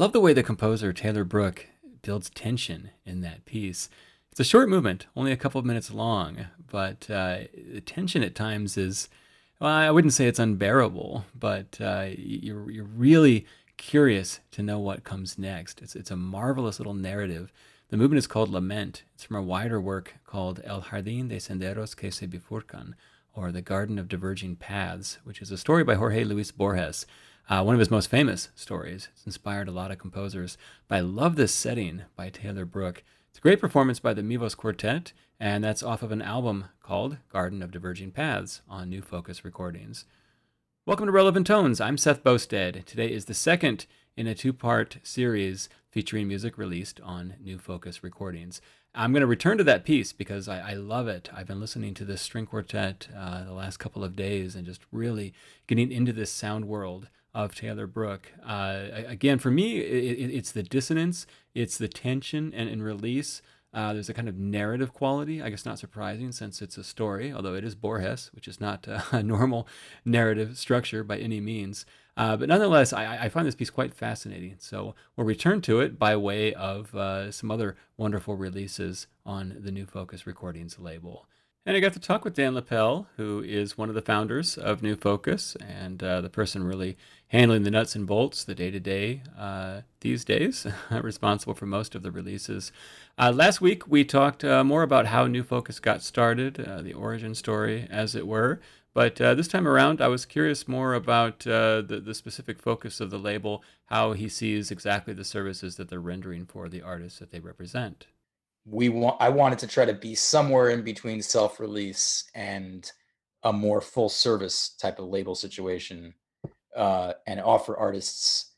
Love the way the composer Taylor Brook builds tension in that piece. It's a short movement, only a couple of minutes long, but uh, the tension at times is, well, I wouldn't say it's unbearable, but uh, you're, you're really curious to know what comes next. It's, it's a marvelous little narrative. The movement is called Lament. It's from a wider work called El Jardín de Senderos que se bifurcan, or The Garden of Diverging Paths, which is a story by Jorge Luis Borges, uh, one of his most famous stories. It's inspired a lot of composers. But I love this setting by Taylor Brook. It's a great performance by the Mivos Quartet, and that's off of an album called Garden of Diverging Paths on New Focus Recordings. Welcome to Relevant Tones. I'm Seth Boustead. Today is the second in a two part series featuring music released on New Focus Recordings. I'm going to return to that piece because I, I love it. I've been listening to this string quartet uh, the last couple of days and just really getting into this sound world of Taylor Brook. Uh, again, for me, it, it's the dissonance, it's the tension and, and release. Uh, there's a kind of narrative quality, I guess not surprising since it's a story, although it is Borges, which is not a normal narrative structure by any means. Uh, but nonetheless, I, I, find this piece quite fascinating. So we'll return to it by way of uh, some other wonderful releases on the New Focus Recordings label. And I got to talk with Dan Lippel, who is one of the founders of New Focus and uh, the person really handling the nuts and bolts, the day to day these days, responsible for most of the releases. Uh, last week, we talked uh, more about how New Focus got started, uh, the origin story, as it were. But uh, this time around, I was curious more about uh, the, the specific focus of the label, how he sees exactly the services that they're rendering for the artists that they represent we want I wanted to try to be somewhere in between self-release and a more full service type of label situation uh, and offer artists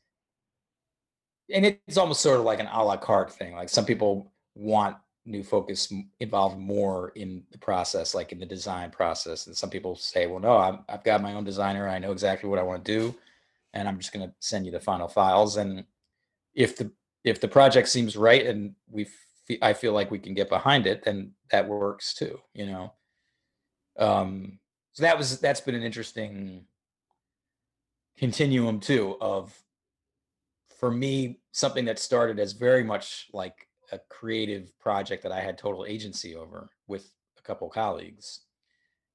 and it's almost sort of like an a la carte thing like some people want new focus involved more in the process like in the design process and some people say well no i have got my own designer i know exactly what i want to do and i'm just going to send you the final files and if the if the project seems right and we've I feel like we can get behind it, then that works too, you know. Um, so that was that's been an interesting continuum too of for me something that started as very much like a creative project that I had total agency over with a couple colleagues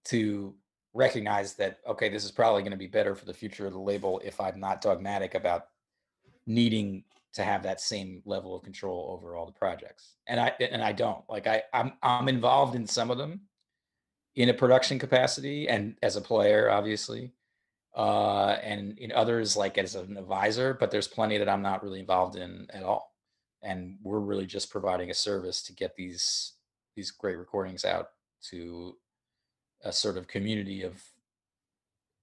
to recognize that okay this is probably going to be better for the future of the label if I'm not dogmatic about needing to have that same level of control over all the projects. And I and I don't. Like I I'm I'm involved in some of them in a production capacity and as a player obviously. Uh and in others like as an advisor, but there's plenty that I'm not really involved in at all. And we're really just providing a service to get these these great recordings out to a sort of community of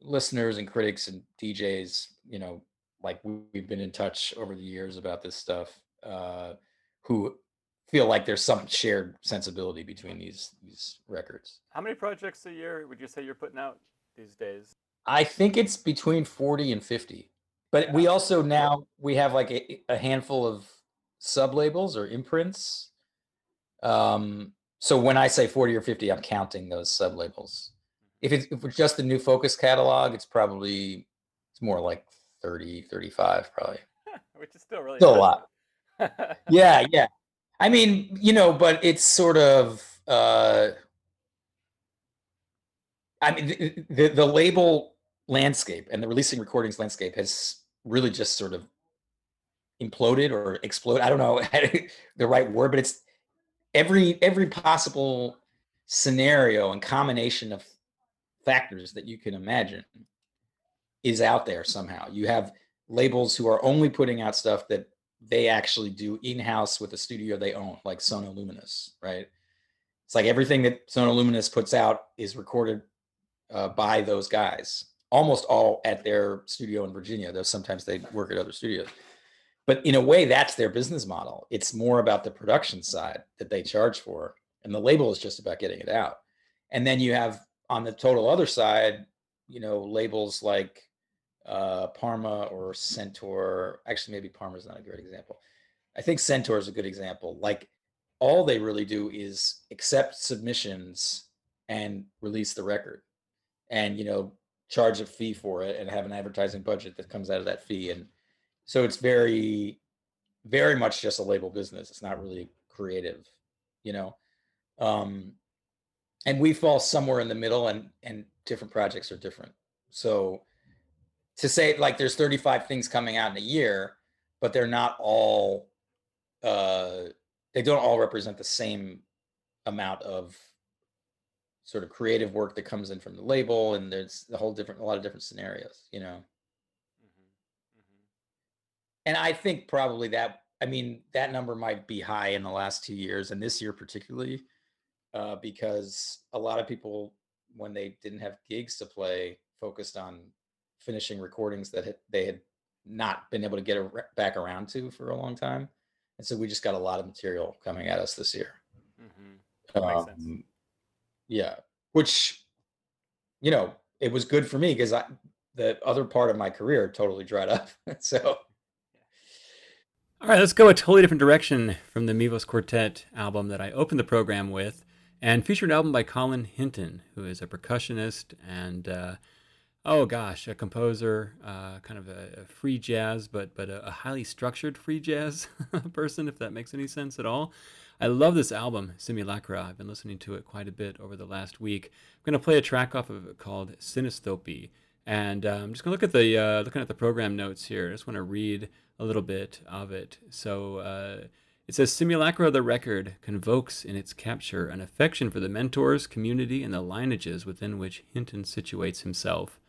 listeners and critics and DJs, you know, like we've been in touch over the years about this stuff uh, who feel like there's some shared sensibility between these these records. How many projects a year would you say you're putting out these days? I think it's between 40 and 50. But we also now we have like a, a handful of sub labels or imprints. Um, so when I say 40 or 50, I'm counting those sub labels. If it's, if it's just the new focus catalog, it's probably it's more like 30, 35 probably. Which is still really still a lot. yeah, yeah. I mean, you know, but it's sort of uh I mean the, the, the label landscape and the releasing recordings landscape has really just sort of imploded or exploded. I don't know the right word, but it's every every possible scenario and combination of factors that you can imagine is out there somehow. You have labels who are only putting out stuff that they actually do in-house with a studio they own, like Sono Luminus, right? It's like everything that Sono Luminus puts out is recorded uh, by those guys, almost all at their studio in Virginia. Though sometimes they work at other studios. But in a way, that's their business model. It's more about the production side that they charge for, and the label is just about getting it out. And then you have on the total other side, you know, labels like uh, Parma or Centaur. Actually, maybe Parma is not a great example. I think Centaur is a good example. Like all they really do is accept submissions and release the record, and you know charge a fee for it and have an advertising budget that comes out of that fee. And so it's very very much just a label business. It's not really creative, you know. Um, and we fall somewhere in the middle, and and different projects are different. So to say like there's 35 things coming out in a year, but they're not all uh, they don't all represent the same amount of sort of creative work that comes in from the label and there's a whole different a lot of different scenarios you know? And I think probably that I mean that number might be high in the last two years and this year particularly uh, because a lot of people when they didn't have gigs to play focused on finishing recordings that had, they had not been able to get a, back around to for a long time. And so we just got a lot of material coming at us this year. Mm-hmm. um, yeah which you know it was good for me because i the other part of my career totally dried up. So All right, let's go a totally different direction from the Mivos Quartet album that I opened the program with, and featured an album by Colin Hinton, who is a percussionist and, uh, oh gosh, a composer, uh, kind of a, a free jazz, but but a, a highly structured free jazz person, if that makes any sense at all. I love this album, Simulacra. I've been listening to it quite a bit over the last week. I'm going to play a track off of it called Synestopy. And uh, I'm just going to look at the uh, looking at the program notes here. I just want to read a little bit of it. So uh, it says Simulacra the record convokes in its capture an affection for the mentors, community, and the lineages within which Hinton situates himself.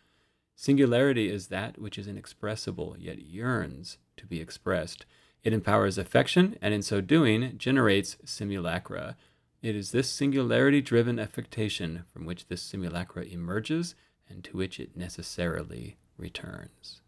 Singularity is that which is inexpressible, yet yearns to be expressed. It empowers affection, and in so doing, generates simulacra. It is this singularity driven affectation from which this simulacra emerges and to which it necessarily returns.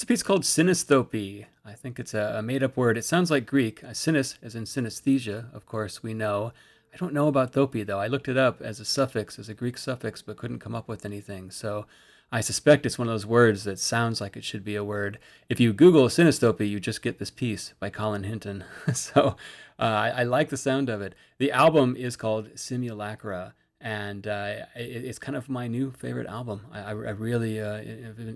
That's a piece called Synesthopy. I think it's a, a made up word. It sounds like Greek. Sinus, as in synesthesia, of course, we know. I don't know about thopy, though. I looked it up as a suffix, as a Greek suffix, but couldn't come up with anything. So I suspect it's one of those words that sounds like it should be a word. If you Google synesthopy, you just get this piece by Colin Hinton. so uh, I, I, like the sound of it. The album is called Simulacra, and uh, it, it's kind of my new favorite album. I, I really uh,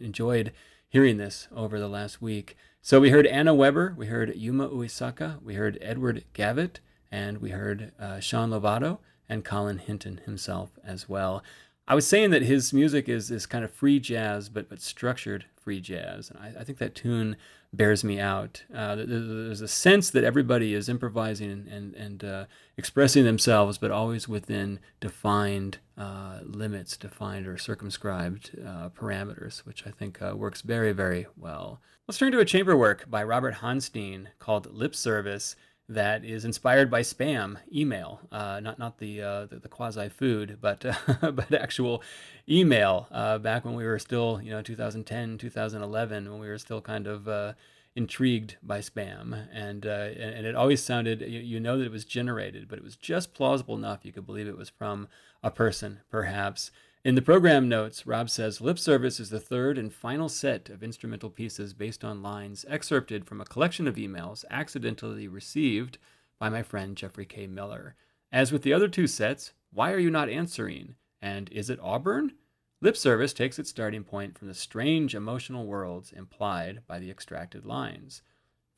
enjoyed hearing this over the last week. So we heard Anna Webber, we heard Yuma Uesaka, we heard Edward Gavitt, and we heard uh, Shawn Lovato and Colin Hinton himself as well. I was saying that his music is this kind of free jazz, but but structured free jazz, and I, I think that tune bears me out. Uh, there's a sense that everybody is improvising and and, uh, expressing themselves, but always within defined uh, limits, defined or circumscribed uh, parameters, which I think uh, works very very well. Let's turn to a chamber work by Robert Honstein called Lip Service that is inspired by spam email, uh, not not the uh, the, the quasi food, but uh, but actual email. Uh, back when we were still, you know, 2010, 2011, when we were still kind of uh, intrigued by spam, and, uh, and and it always sounded, you, you know, that it was generated, but it was just plausible enough you could believe it was from a person, perhaps. In the program notes, Rob says Lip Service is the third and final set of instrumental pieces based on lines excerpted from a collection of emails accidentally received by my friend Jeffrey K. Miller. As with the other two sets, Why Are You Not Answering? and Is It Auburn? Lip Service takes its starting point from the strange emotional worlds implied by the extracted lines.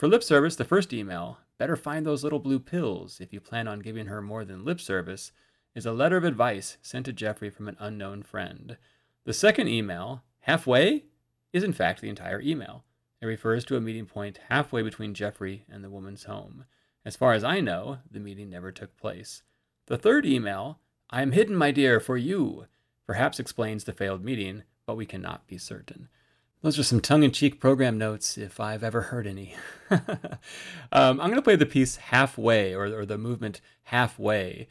For lip service, the first email, better find those little blue pills if you plan on giving her more than lip service, is a letter of advice sent to Jeffrey from an unknown friend. The second email, halfway, is in fact the entire email. It refers to a meeting point halfway between Jeffrey and the woman's home. As far as I know, the meeting never took place. The third email, I am hidden, my dear, for you, perhaps explains the failed meeting, but we cannot be certain. Those are some tongue in cheek program notes, if I've ever heard any. um, I'm going to play the piece halfway, or, or the movement halfway.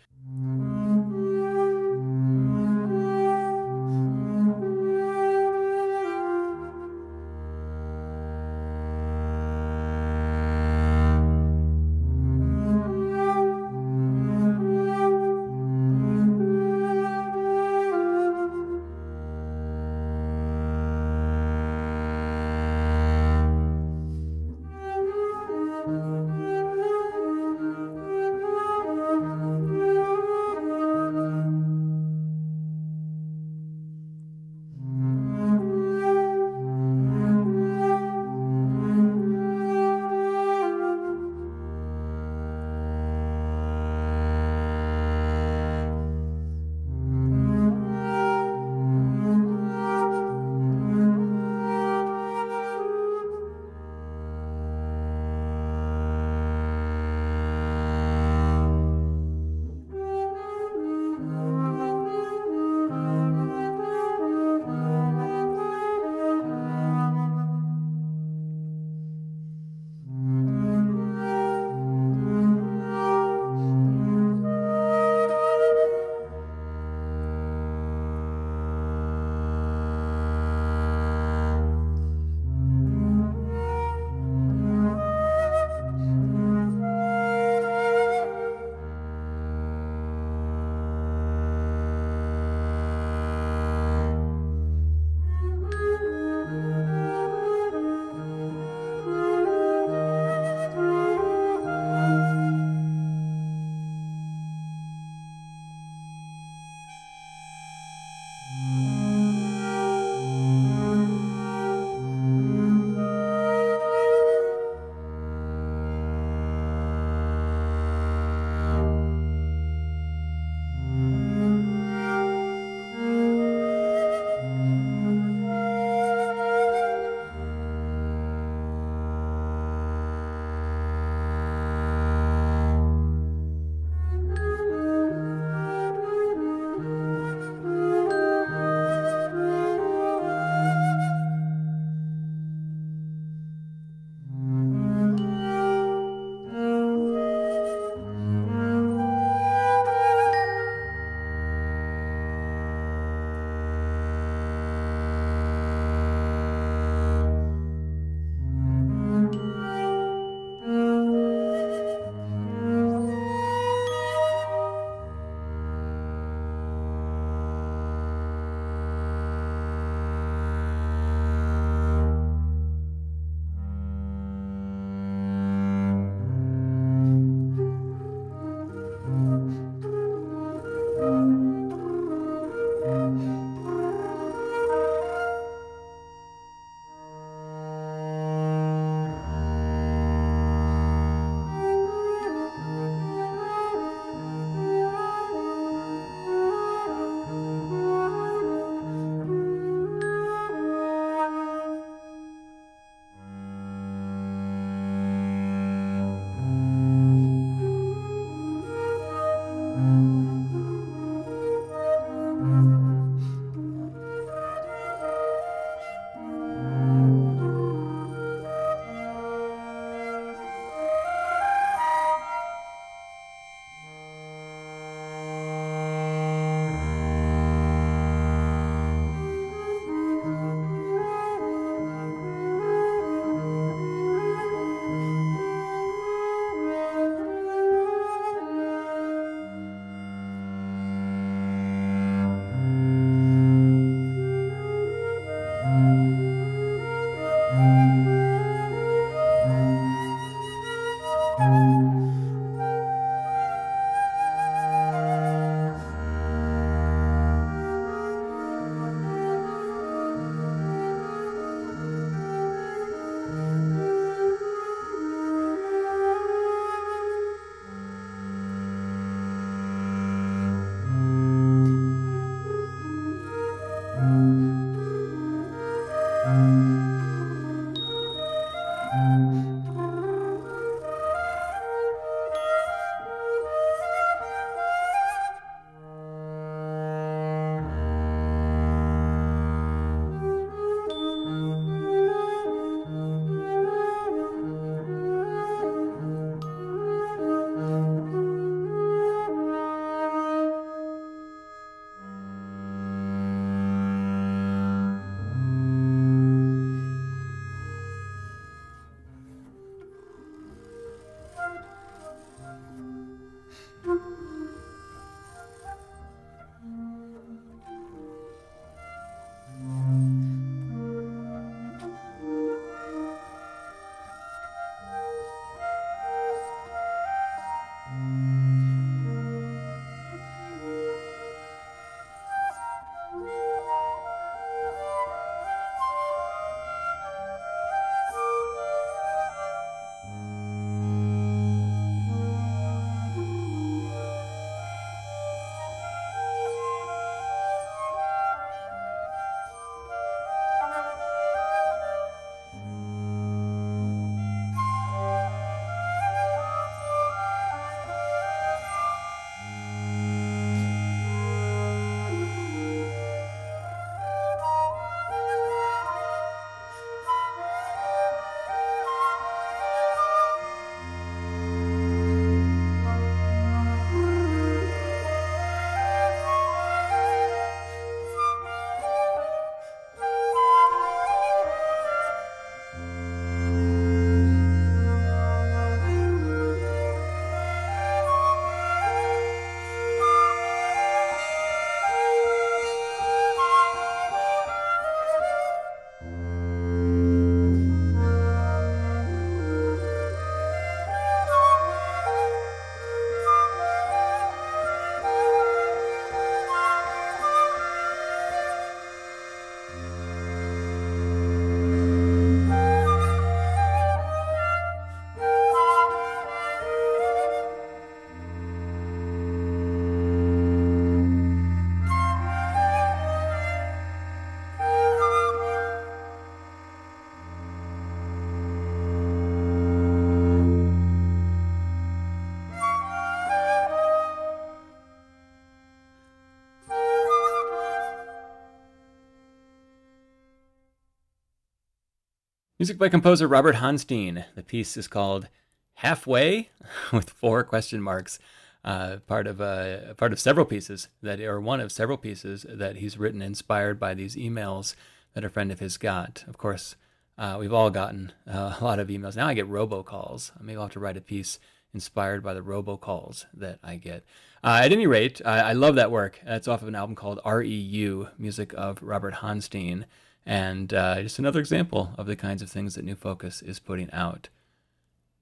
Music by composer Robert Honstein. The piece is called Halfway with four question marks. Uh, part of uh, part of several pieces that are one of several pieces that he's written inspired by these emails that a friend of his got. Of course, uh, we've all gotten uh, a lot of emails. Now I get robocalls. Maybe I'll have to write a piece inspired by the robocalls that I get. Uh, at any rate, I, I love that work. That's off of an album called REU, music of Robert Honstein, and uh, just another example of the kinds of things that New Focus is putting out.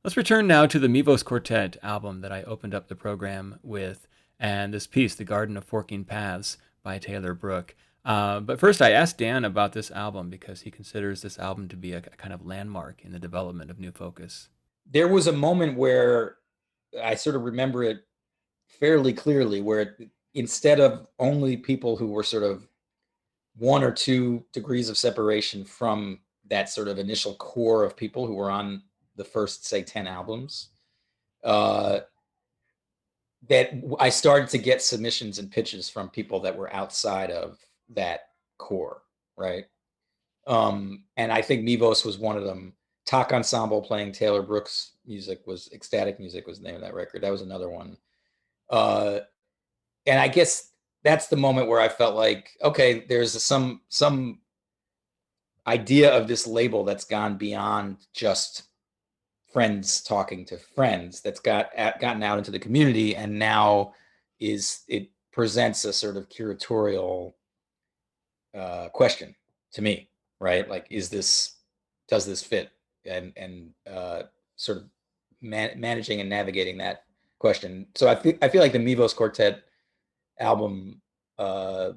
Let's return now to the Mivos Quartet album that I opened up the program with, and this piece, The Garden of Forking Paths by Taylor Brook. Uh, but first, I asked Dan about this album because he considers this album to be a, kind of landmark in the development of New Focus. There was a moment where I sort of remember it fairly clearly, where instead of only people who were sort of one or two degrees of separation from that sort of initial core of people who were on the first say 10 albums uh, that i started to get submissions and pitches from people that were outside of that core right? Um, and i think mivos was one of them. TAK ensemble playing Taylor Brook's music was ecstatic music was the name of that record. That was another one. Uh, and i guess that's the moment where i felt like okay there's some some idea of this label that's gone beyond just friends talking to friends that's got gotten out into the community and now is it presents a sort of curatorial uh, question to me right? Like is this does this fit? And and uh, sort of man- managing and navigating that question. So i feel i feel like the mivos quartet album uh,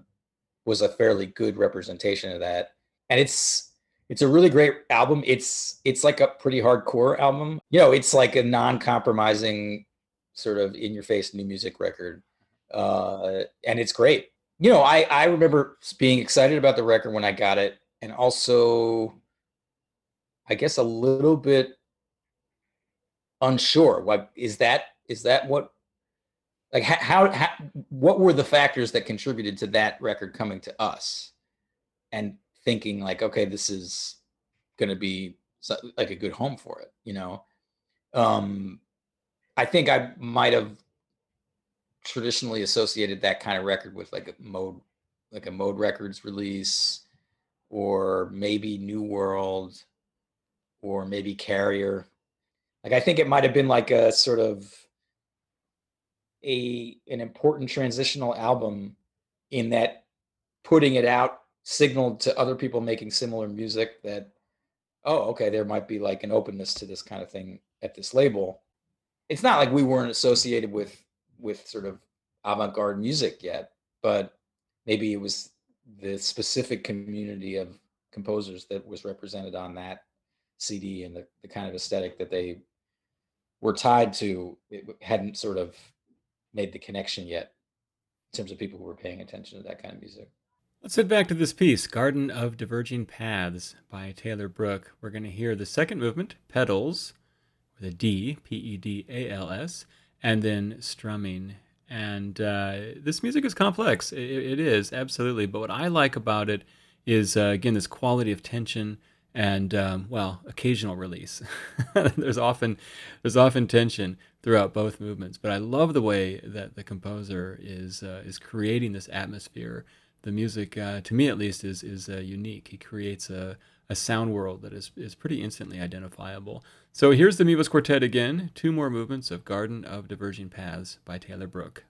was a fairly good representation of that and it's it's a really great album. It's it's like a pretty hardcore album. You know, it's like a non-compromising sort of in your face new music record. Uh and it's great. You know, I I remember being excited about the record when I got it and also I guess a little bit unsure. What is that is that what like how, how what were the factors that contributed to that record coming to us? And thinking like, okay, this is going to be like a good home for it, you know? Um, I think I might have traditionally associated that kind of record with like a mode, like a mode records release or maybe New World or maybe Carrier. Like, I think it might have been like a sort of a, an important transitional album in that putting it out signaled to other people making similar music that oh okay there might be like an openness to this kind of thing at this label. It's not like we weren't associated with with sort of avant-garde music yet but maybe it was the specific community of composers that was represented on that cd and the, the kind of aesthetic that they were tied to it hadn't sort of made the connection yet in terms of people who were paying attention to that kind of music Let's head back to this piece, Garden of Diverging Paths by Taylor Brook. We're going to hear the second movement, Pedals, with a D, P E D A L S, and then strumming. And uh, this music is complex. It, it is, absolutely. But what I like about it is, uh, again, this quality of tension and, um, well, occasional release. there's often there's often tension throughout both movements. But I love the way that the composer is uh, is creating this atmosphere the music, uh, to me at least, is is uh, unique. He creates a, a sound world that is, is pretty instantly identifiable. So here's the Mivos Quartet again, two more movements of Garden of Diverging Paths by Taylor Brook.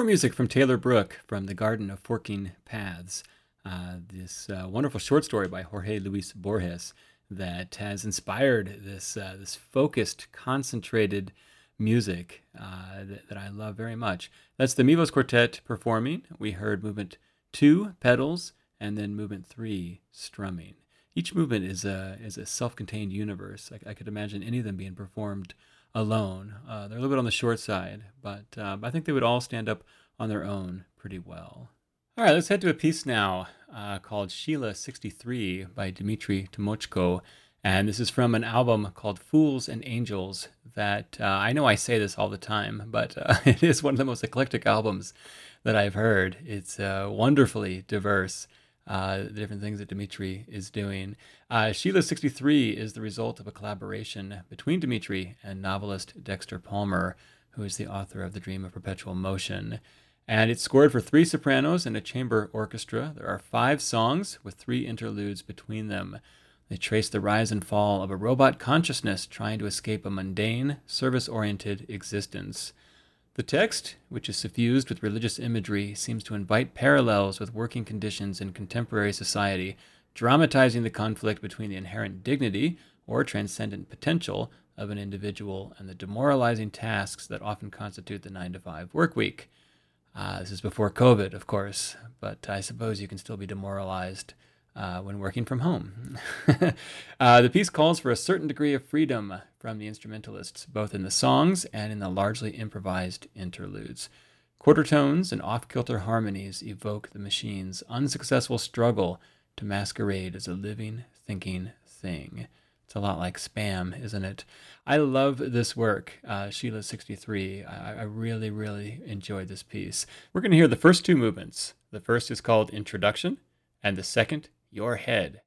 More music from Taylor Brook from The Garden of Forking Paths. Uh, this uh, wonderful short story by Jorge Luis Borges that has inspired this uh, this focused, concentrated music uh, that, that, I love very much. That's the Mivos Quartet performing. We heard movement two, pedals, and then movement three, strumming. Each movement is a is a self-contained universe. I, I could imagine any of them being performed alone. Uh, they're a little bit on the short side, but um, I think they would all stand up on their own pretty well. All right, let's head to a piece now uh, called Sheila 63 by Dmitri Tymoczko. And this is from an album called Fools and Angels that uh, I know I say this all the time, but uh, it is one of the most eclectic albums that I've heard. It's uh, wonderfully diverse uh, the different things that Dimitri is doing. Uh, Sheila 63 is the result of a collaboration between Dimitri and novelist Dexter Palmer, who is the author of The Dream of Perpetual Motion. And it's scored for three sopranos and a chamber orchestra. There are five songs with three interludes between them. They trace the rise and fall of a robot consciousness trying to escape a mundane, service oriented existence. The text, which is suffused with religious imagery, seems to invite parallels with working conditions in contemporary society, dramatizing the conflict between the inherent dignity or transcendent potential of an individual and the demoralizing tasks that often constitute the 9 to 5 work week. Uh, this is before COVID, of course, but I suppose you can still be demoralized uh, when working from home. uh, the piece calls for a certain degree of freedom from the instrumentalists, both in the songs and in the largely improvised interludes. Quarter tones and off kilter harmonies evoke the machine's unsuccessful struggle to masquerade as a living, thinking thing. It's a lot like spam, isn't it? I love this work, uh, Sheila 63. I, I really, really enjoyed this piece. We're going to hear the first two movements. The first is called Introduction, and the second, Your Head.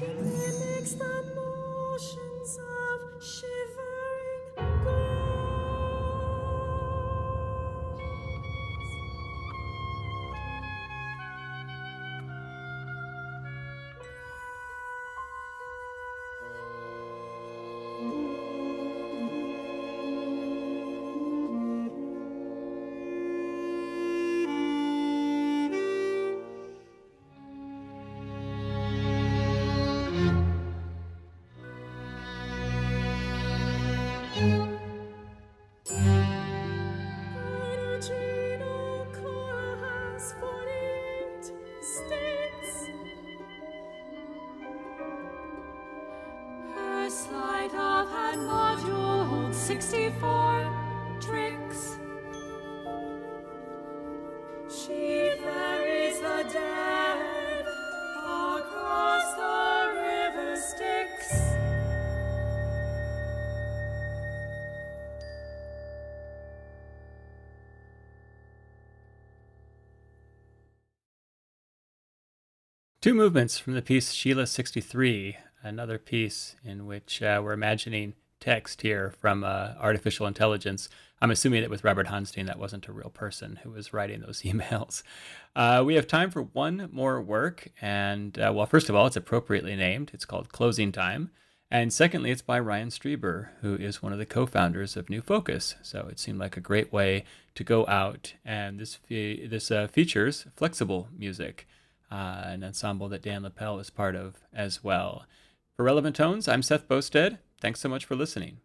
She mimics the Two movements from the piece Sheila 63, another piece in which uh, we're imagining text here from uh, artificial intelligence. I'm assuming that with Robert Honstein, that wasn't a real person who was writing those emails. Uh, we have time for one more work. And, uh, well, first of all, it's appropriately named. It's called Closing Time. And secondly, it's by Ryan Streber, who is one of the co founders of New Focus. So it seemed like a great way to go out. And this, fe- this uh, features flexible music uh, an ensemble that Dan Lippel is part of as well. For Relevant Tones, I'm Seth Boustead. Thanks so much for listening.